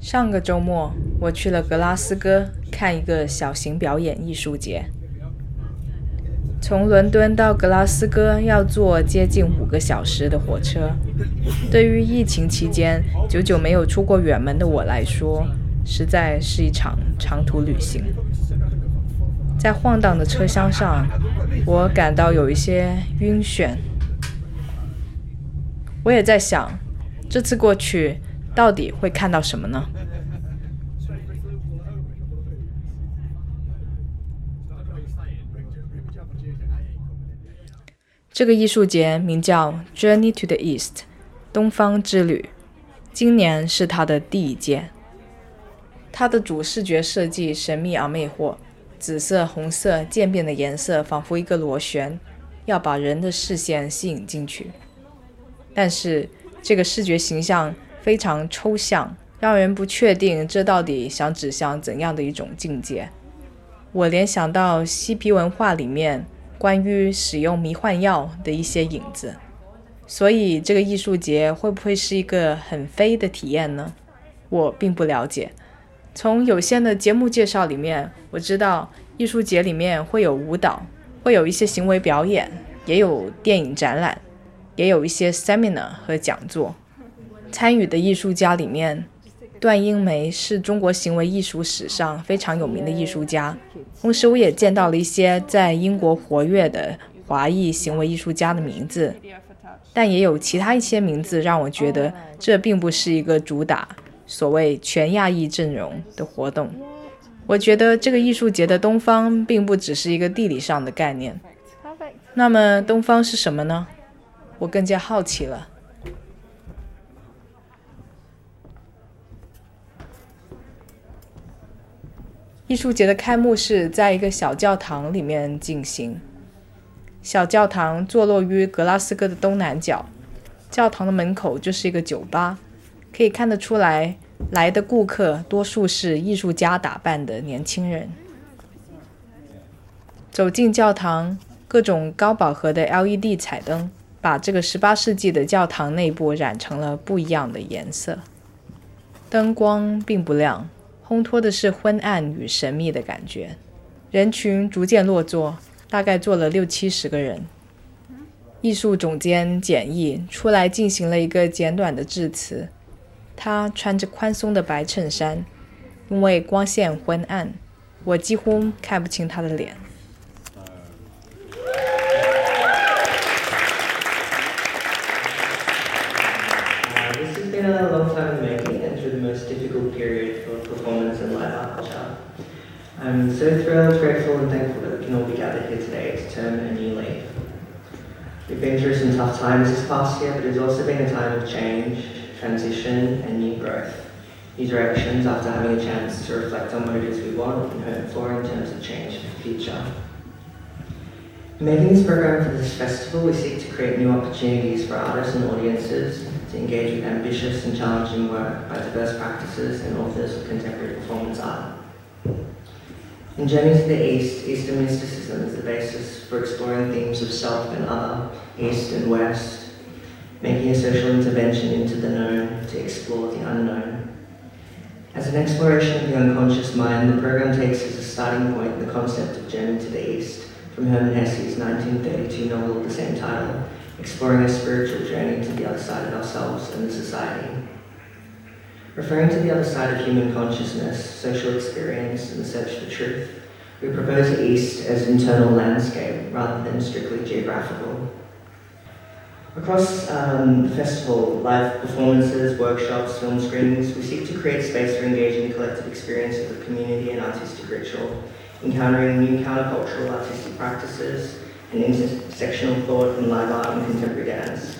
上个周末，我去了格拉斯哥看一个小型表演艺术节。从伦敦到格拉斯哥要坐接近五个小时的火车，对于疫情期间久久没有出过远门的我来说，实在是一场长途旅行。在晃荡的车厢上，我感到有一些晕眩。我也在想，这次过去到底会看到什么呢？这个艺术节名叫 Journey to the East，东方之旅。今年是它的第一届。它的主视觉设计神秘而魅惑，紫色、红色渐变的颜色仿佛一个螺旋，要把人的视线吸引进去。但是这个视觉形象非常抽象，让人不确定这到底想指向怎样的一种境界。我联想到嬉皮文化里面。关于使用迷幻药的一些影子，所以这个艺术节会不会是一个很飞的体验呢？我并不了解。从有限的节目介绍里面，我知道艺术节里面会有舞蹈，会有一些行为表演，也有电影展览，也有一些 seminar 和讲座。参与的艺术家里面。段英梅是中国行为艺术史上非常有名的艺术家，同时我也见到了一些在英国活跃的华裔行为艺术家的名字，但也有其他一些名字让我觉得这并不是一个主打所谓全亚裔阵容的活动。我觉得这个艺术节的东方并不只是一个地理上的概念，那么东方是什么呢？我更加好奇了。艺术节的开幕式在一个小教堂里面进行。小教堂坐落于格拉斯哥的东南角，教堂的门口就是一个酒吧，可以看得出来，来的顾客多数是艺术家打扮的年轻人。走进教堂，各种高饱和的 LED 彩灯把这个18世纪的教堂内部染成了不一样的颜色，灯光并不亮。烘托的是昏暗与神秘的感觉，人群逐渐落座，大概坐了六七十个人。艺术总监简易出来进行了一个简短的致辞。他穿着宽松的白衬衫，因为光线昏暗，我几乎看不清他的脸。I'm so thrilled, grateful, and thankful that we can all be gathered here today to turn a new leaf. We've been through some tough times this past year, but it's also been a time of change, transition, and new growth. New directions after having a chance to reflect on what it is we want and hope for in terms of change for the future. In making this program for this festival, we seek to create new opportunities for artists and audiences to engage with ambitious and challenging work by diverse practices and authors of contemporary performance art. In Journey to the East, Eastern mysticism is the basis for exploring themes of self and other, East and West, making a social intervention into the known to explore the unknown. As an exploration of the unconscious mind, the program takes as a starting point the concept of Journey to the East from Herman Hesse's 1932 novel of the same title, exploring a spiritual journey to the other side of ourselves and the society. Referring to the other side of human consciousness, social experience, and the search for truth, we propose the East as internal landscape rather than strictly geographical. Across um, the festival, live performances, workshops, film screenings, we seek to create space for engaging the collective experiences of the community and artistic ritual, encountering new countercultural artistic practices and intersectional thought in live art and contemporary dance.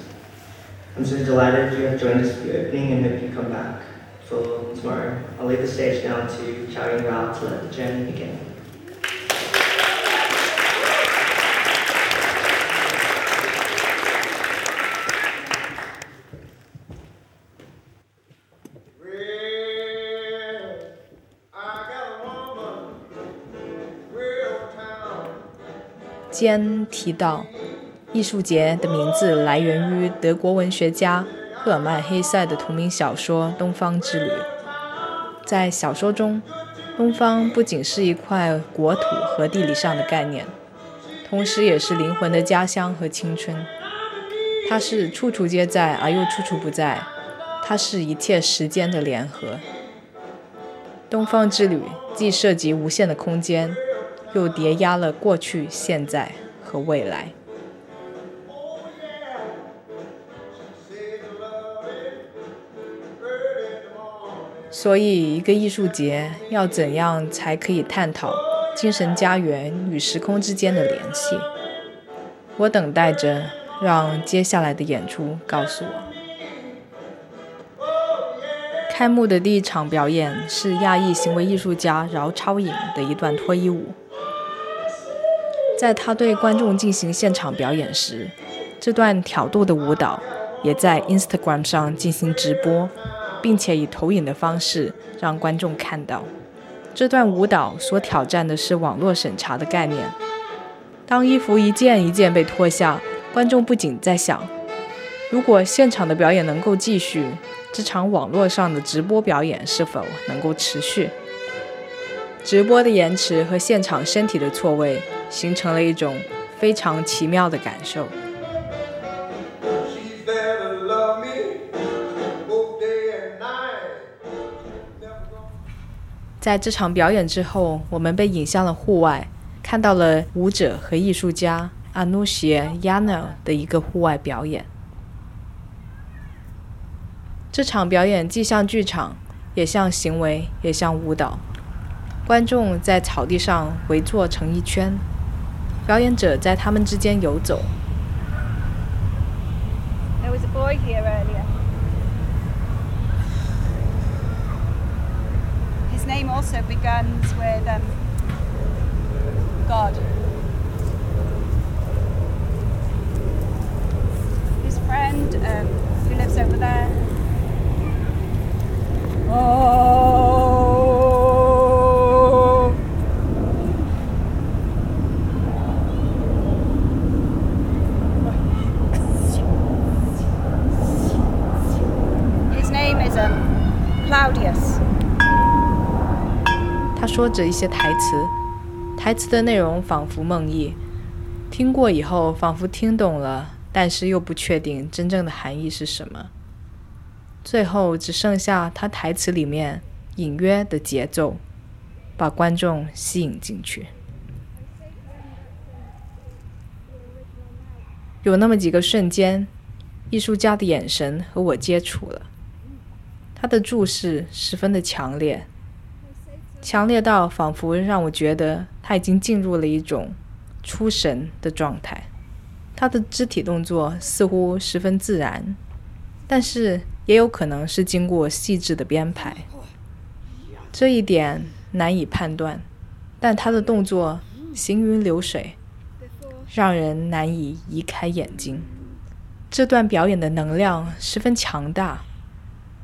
I'm so delighted you have joined us for the opening and hope you come back for tomorrow. I'll leave the stage now to Chow Ying Rao to let the journey begin. 间提到，艺术节的名字来源于德国文学家。赫尔曼·黑塞的同名小说《东方之旅》，在小说中，东方不仅是一块国土和地理上的概念，同时也是灵魂的家乡和青春。它是处处皆在而又处处不在，它是一切时间的联合。东方之旅既涉及无限的空间，又叠压了过去、现在和未来。所以，一个艺术节要怎样才可以探讨精神家园与时空之间的联系？我等待着，让接下来的演出告诉我。开幕的第一场表演是亚裔行为艺术家饶超颖的一段脱衣舞。在他对观众进行现场表演时，这段挑逗的舞蹈也在 Instagram 上进行直播。并且以投影的方式让观众看到，这段舞蹈所挑战的是网络审查的概念。当衣服一件一件被脱下，观众不仅在想：如果现场的表演能够继续，这场网络上的直播表演是否能够持续？直播的延迟和现场身体的错位，形成了一种非常奇妙的感受。在这场表演之后，我们被引向了户外，看到了舞者和艺术家 Anushya Yanel 的一个户外表演。这场表演既像剧场，也像行为，也像舞蹈。观众在草地上围坐成一圈，表演者在他们之间游走。There was a boy here earlier. name also begins with um, God. His friend um, who lives over there. Oh. Claudius. 他说着一些台词，台词的内容仿佛梦呓，听过以后仿佛听懂了，但是又不确定真正的含义是什么。最后只剩下他台词里面隐约的节奏，把观众吸引进去。有那么几个瞬间，艺术家的眼神和我接触了，他的注视十分的强烈。强烈到仿佛让我觉得他已经进入了一种出神的状态。他的肢体动作似乎十分自然，但是也有可能是经过细致的编排。这一点难以判断，但他的动作行云流水，让人难以移开眼睛。这段表演的能量十分强大，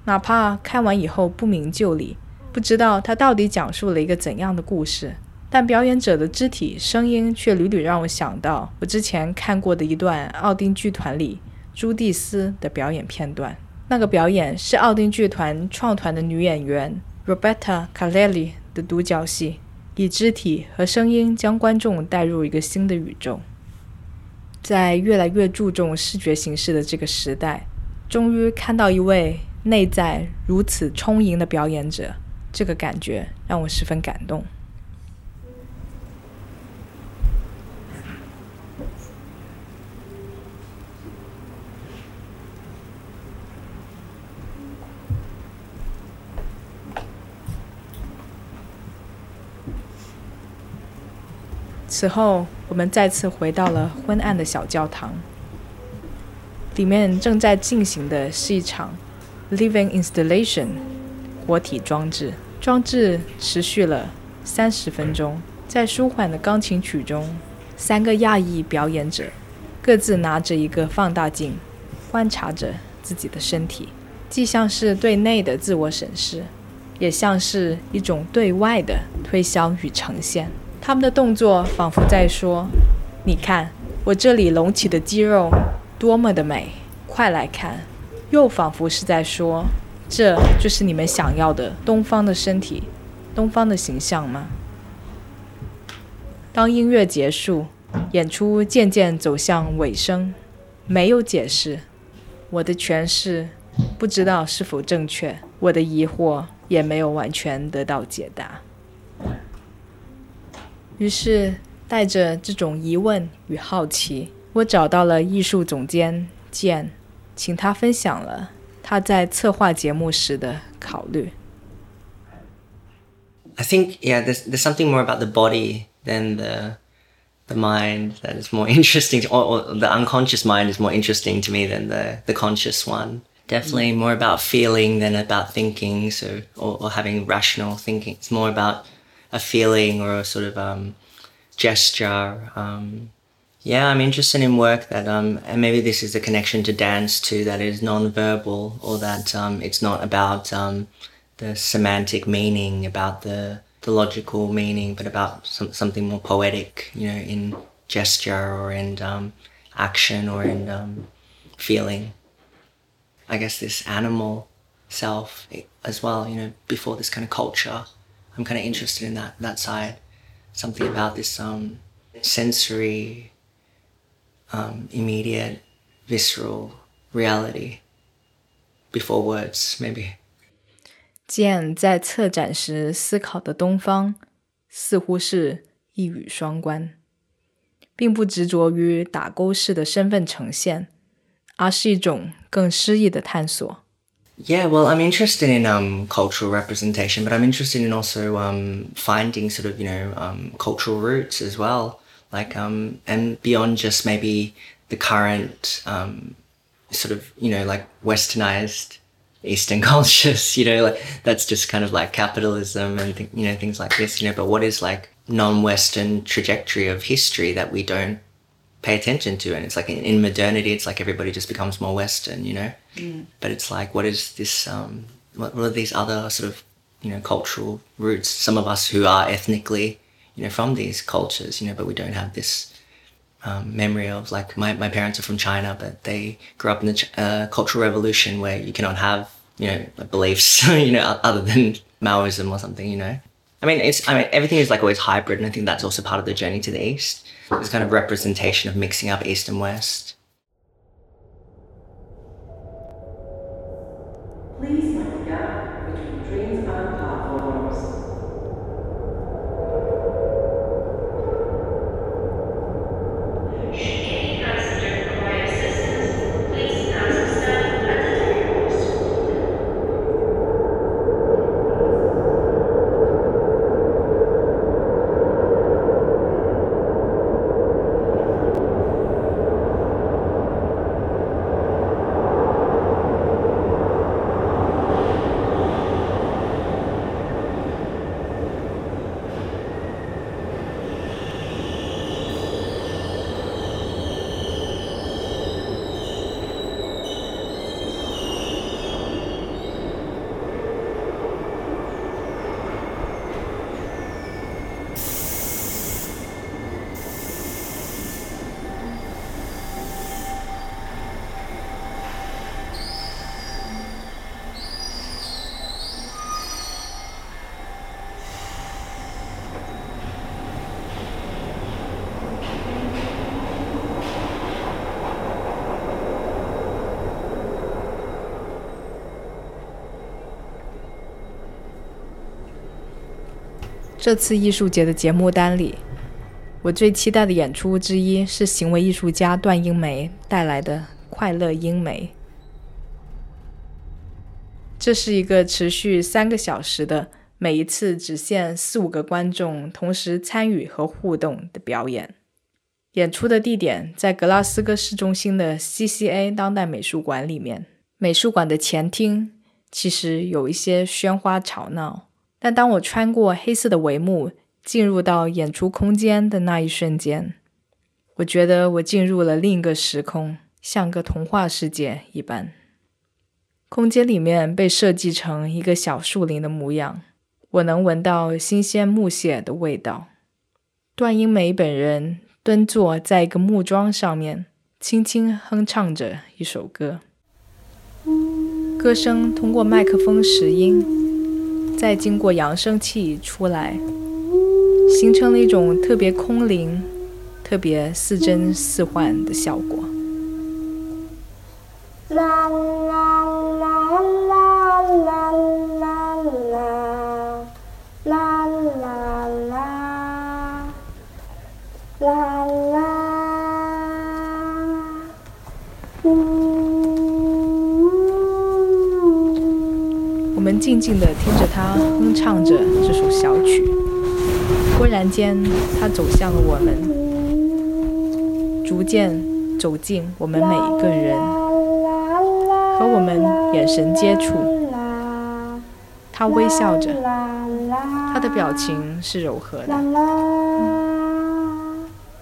哪怕看完以后不明就里。不知道他到底讲述了一个怎样的故事，但表演者的肢体、声音却屡屡让我想到我之前看过的一段奥丁剧团里朱蒂斯的表演片段。那个表演是奥丁剧团创团的女演员 Roberta Calelli 的独角戏，以肢体和声音将观众带入一个新的宇宙。在越来越注重视觉形式的这个时代，终于看到一位内在如此充盈的表演者。这个感觉让我十分感动。此后，我们再次回到了昏暗的小教堂，里面正在进行的是一场 living installation 活体装置。装置持续了三十分钟，在舒缓的钢琴曲中，三个亚裔表演者各自拿着一个放大镜，观察着自己的身体，既像是对内的自我审视，也像是一种对外的推销与呈现。他们的动作仿佛在说：“你看，我这里隆起的肌肉多么的美，快来看！”又仿佛是在说：“这就是你们想要的东方的身体，东方的形象吗？当音乐结束，演出渐渐走向尾声，没有解释，我的诠释不知道是否正确，我的疑惑也没有完全得到解答。于是，带着这种疑问与好奇，我找到了艺术总监剑，请他分享了他在策划节目时的考虑。I think yeah, there's there's something more about the body than the the mind that is more interesting, to, or, or, the unconscious mind is more interesting to me than the the conscious one. Definitely more about feeling than about thinking. So or, or having rational thinking. It's more about a feeling or a sort of um, gesture. Um, yeah, I'm interested in work that, um, and maybe this is a connection to dance too, that is non-verbal or that um, it's not about um, the semantic meaning, about the, the logical meaning, but about some, something more poetic, you know, in gesture or in um, action or in um, feeling. I guess this animal self as well, you know, before this kind of culture. I'm kind of interested in that, that side. Something about this um, sensory um, immediate, visceral reality before words, maybe. 剑在策展时思考的东方，似乎是一语双关，并不执着于打勾式的身份呈现，而是一种更诗意的探索。Yeah, well, I'm interested in um, cultural representation, but I'm interested in also um, finding sort of you know um, cultural roots as well like um and beyond just maybe the current um sort of you know like westernized eastern cultures you know like that's just kind of like capitalism and th- you know things like this you know but what is like non-western trajectory of history that we don't pay attention to? And it's like in, in modernity it's like everybody just becomes more western you know? Mm. but it's like what is this um what, what are these other sort of you know cultural roots? Some of us who are ethnically you know, from these cultures, you know, but we don't have this um, memory of like my, my parents are from China, but they grew up in the uh, Cultural Revolution where you cannot have, you know, beliefs, you know, other than Maoism or something, you know. I mean, it's, I mean, everything is like always hybrid, and I think that's also part of the journey to the East. This kind of representation of mixing up East and West. Please 这次艺术节的节目单里，我最期待的演出之一是行为艺术家段英梅带来的《快乐英梅》。这是一个持续三个小时的，每一次只限四五个观众同时参与和互动的表演。演出的地点在格拉斯哥市中心的 CCA 当代美术馆里面。美术馆的前厅其实有一些喧哗吵闹，但当我穿过黑色的帷幕进入到演出空间的那一瞬间，我觉得我进入了另一个时空，像个童话世界一般。空间里面被设计成一个小树林的模样，我能闻到新鲜木屑的味道。段英梅本人蹲坐在一个木桩上面，轻轻哼唱着一首歌。歌声通过麦克风拾音，再经过扬声器出来，形成了一种特别空灵、特别似真似幻的效果。啦啦啦啦啦啦静静地听着他哼唱着这首小曲，忽然间，他走向了我们，逐渐走进我们每一个人，和我们眼神接触。他微笑着，他的表情是柔和的。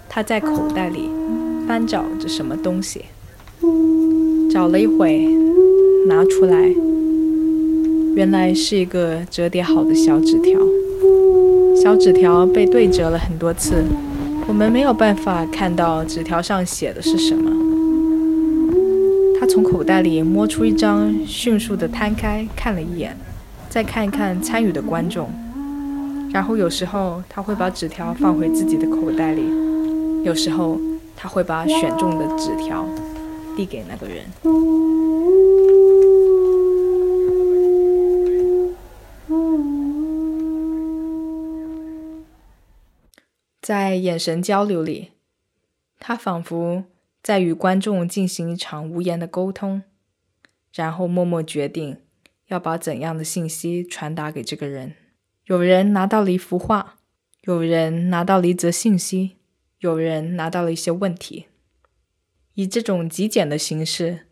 他在口袋里翻找着什么东西，找了一会，拿出来。原来是一个折叠好的小纸条，小纸条被对折了很多次，我们没有办法看到纸条上写的是什么。他从口袋里摸出一张，迅速地摊开看了一眼，再看一看参与的观众，然后有时候他会把纸条放回自己的口袋里，有时候他会把选中的纸条递给那个人。在眼神交流里，他仿佛在与观众进行一场无言的沟通，然后默默决定要把怎样的信息传达给这个人。有人拿到了一幅画，有人拿到了一则信息，有人拿到了一些问题。以这种极简的形式，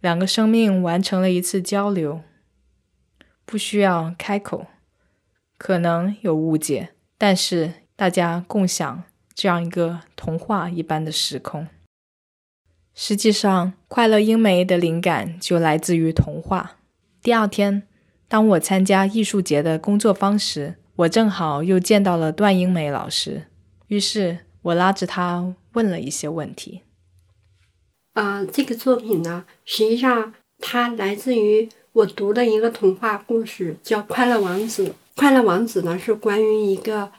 两个生命完成了一次交流，不需要开口，可能有误解，但是。大家共享这样一个童话一般的时空。实际上，快乐英梅的灵感就来自于童话。第二天，当我参加艺术节的工作坊时，我正好又见到了段英梅老师。于是，我拉着他问了一些问题。啊，这个作品呢，实际上它来自于我读的一个童话故事，叫《快乐王子》。《快乐王子》呢，是关于一个。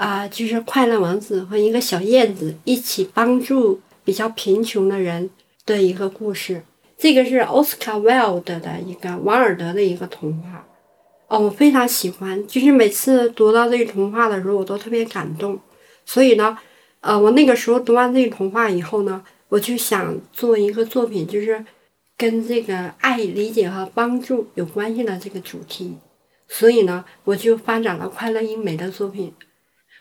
啊，就是快乐王子和一个小燕子一起帮助比较贫穷的人的一个故事。这个是奥斯卡·威尔德的一个王尔德的一个童话。哦，我非常喜欢，就是每次读到这个童话的时候，我都特别感动。所以呢，呃，我那个时候读完这个童话以后呢，我就想做一个作品，就是跟这个爱、理解和帮助有关系的这个主题。所以呢，我就发展了快乐英美的作品。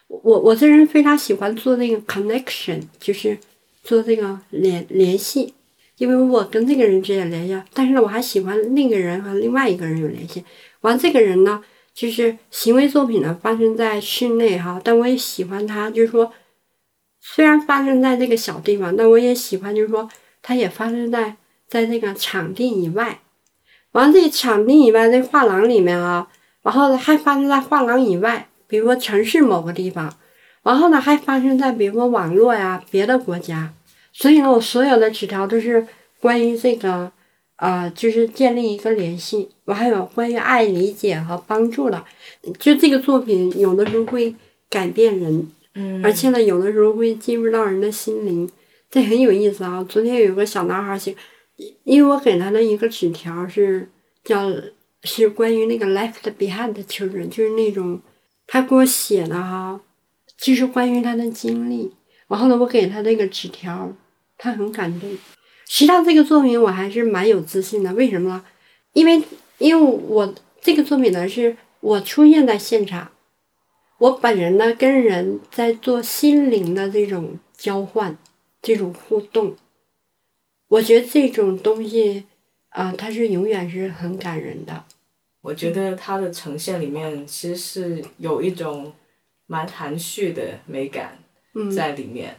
我我这人非常喜欢做那个 connection，就是做这个联联系，因为我跟这个人之间联系，但是呢，我还喜欢那个人和另外一个人有联系。完，这个人呢，就是行为作品呢发生在室内哈，但我也喜欢他，就是说，虽然发生在这个小地方，但我也喜欢，就是说，他也发生在在这个场地以外。完，这个场地以外，这画廊里面啊，然后还发生在画廊以外。比如说城市某个地方，然后呢还发生在比如说网络呀别的国家，所以呢我所有的纸条都是关于这个，呃就是建立一个联系，我还有关于爱、理解和帮助的，就这个作品有的时候会改变人，嗯，而且呢有的时候会进入到人的心灵，这很有意思啊。昨天有个小男孩写，因为我给他的一个纸条是叫是关于那个 left behind children，就是那种。他给我写的哈，就是关于他的经历。然后呢，我给他那个纸条，他很感动。实际上，这个作品我还是蛮有自信的。为什么呢？因为因为我这个作品呢，是我出现在现场，我本人呢跟人在做心灵的这种交换，这种互动。我觉得这种东西啊，它是永远是很感人的。我觉得它的呈现里面其实是有一种蛮含蓄的美感在里面，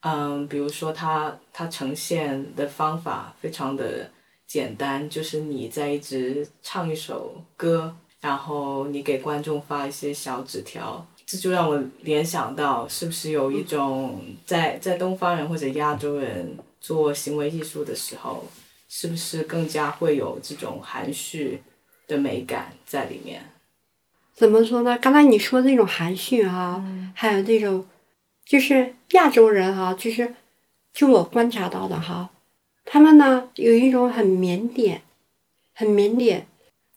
嗯，比如说它它呈现的方法非常的简单，就是你在一直唱一首歌，然后你给观众发一些小纸条，这就让我联想到是不是有一种在在东方人或者亚洲人做行为艺术的时候。是不是更加会有这种含蓄的美感在里面？怎么说呢？刚才你说那种含蓄哈、还有这种，就是亚洲人哈、就是就我观察到的哈，他们呢有一种很腼腆，很腼腆，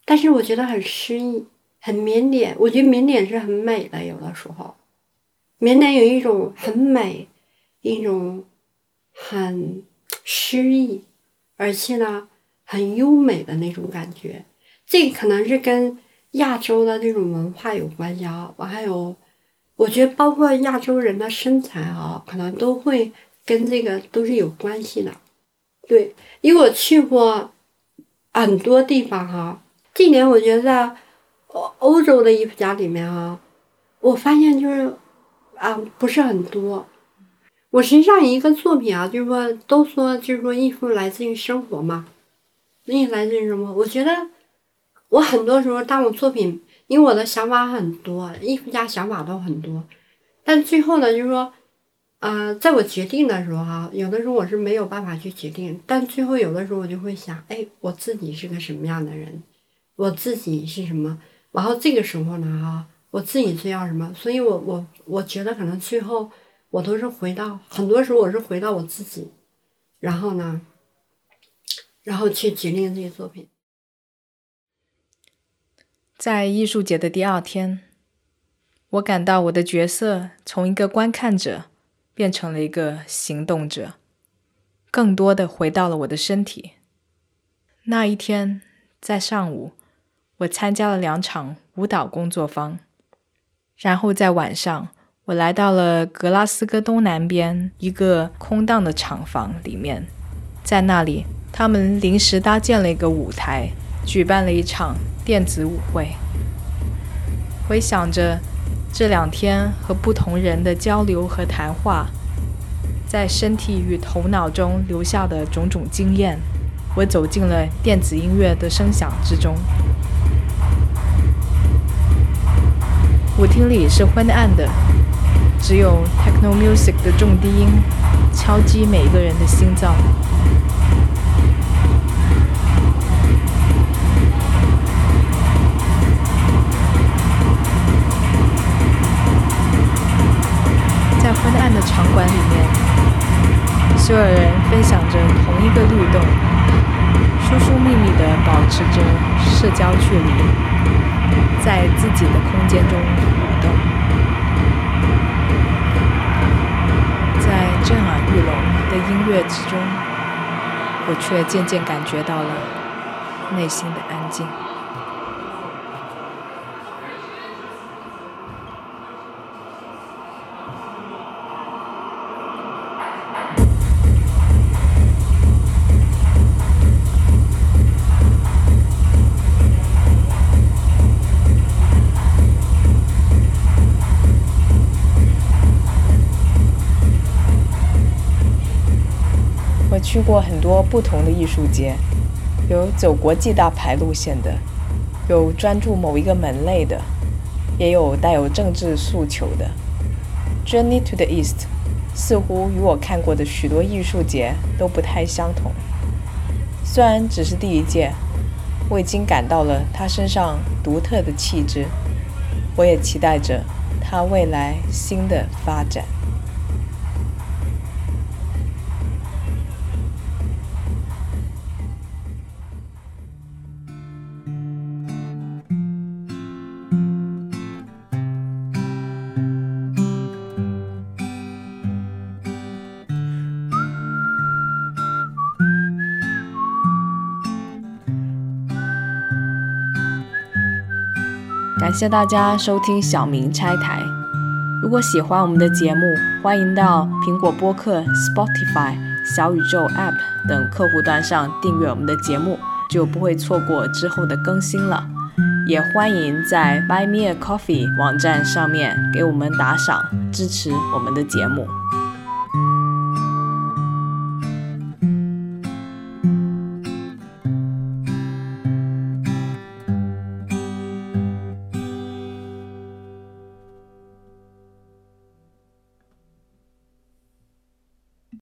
但是我觉得很诗意，很腼腆。我觉得腼腆是很美的，有的时候，腼腆有一种很美，一种很诗意，而且呢很优美的那种感觉。这可能是跟亚洲的这种文化有关系啊。我还有，我觉得包括亚洲人的身材啊，可能都会跟这个都是有关系的。对，因为我去过很多地方哈、这点我觉得欧欧洲的艺术家里面哈、我发现就是啊不是很多。我实际上一个作品啊，就是说都说就是说艺术来自于生活嘛，艺术来自于什么？我觉得我很多时候当我作品，因为我的想法很多，艺术家想法都很多，但最后呢，就是说，呃，在我决定的时候哈、有的时候我是没有办法去决定，但最后有的时候我就会想，哎，我自己是个什么样的人，我自己是什么，然后这个时候呢哈、我自己需要什么，所以我我我觉得可能最后我都是回到，很多时候我是回到我自己，然后呢，然后去决定这些作品。在艺术节的第二天，我感到我的角色从一个观看者变成了一个行动者，更多的回到了我的身体。那一天，在上午，我参加了两场舞蹈工作坊，然后在晚上，我来到了格拉斯哥东南边一个空荡的厂房里面，在那里，他们临时搭建了一个舞台，举办了一场电子舞会。回想着这两天和不同人的交流和谈话，在身体与头脑中留下的种种经验，我走进了电子音乐的声响之中。舞厅里是昏暗的，只有 techno music 的重低音敲击每一个人的心脏。场馆里面，所有人分享着同一个律动，疏疏密密地保持着社交距离，在自己的空间中舞动。在震耳欲聋的音乐之中，我却渐渐感觉到了内心的安静。去过很多不同的艺术节，有走国际大牌路线的，有专注某一个门类的，也有带有政治诉求的。Journey to the East 似乎与我看过的许多艺术节都不太相同。虽然只是第一届，我已经感到了他身上独特的气质，我也期待着他未来新的发展。谢大家收听小明拆台。如果喜欢我们的节目，欢迎到苹果播客、Spotify、小宇宙 App 等客户端上订阅我们的节目，就不会错过之后的更新了。也欢迎在 Buy Me a Coffee 网站上面给我们打赏，支持我们的节目。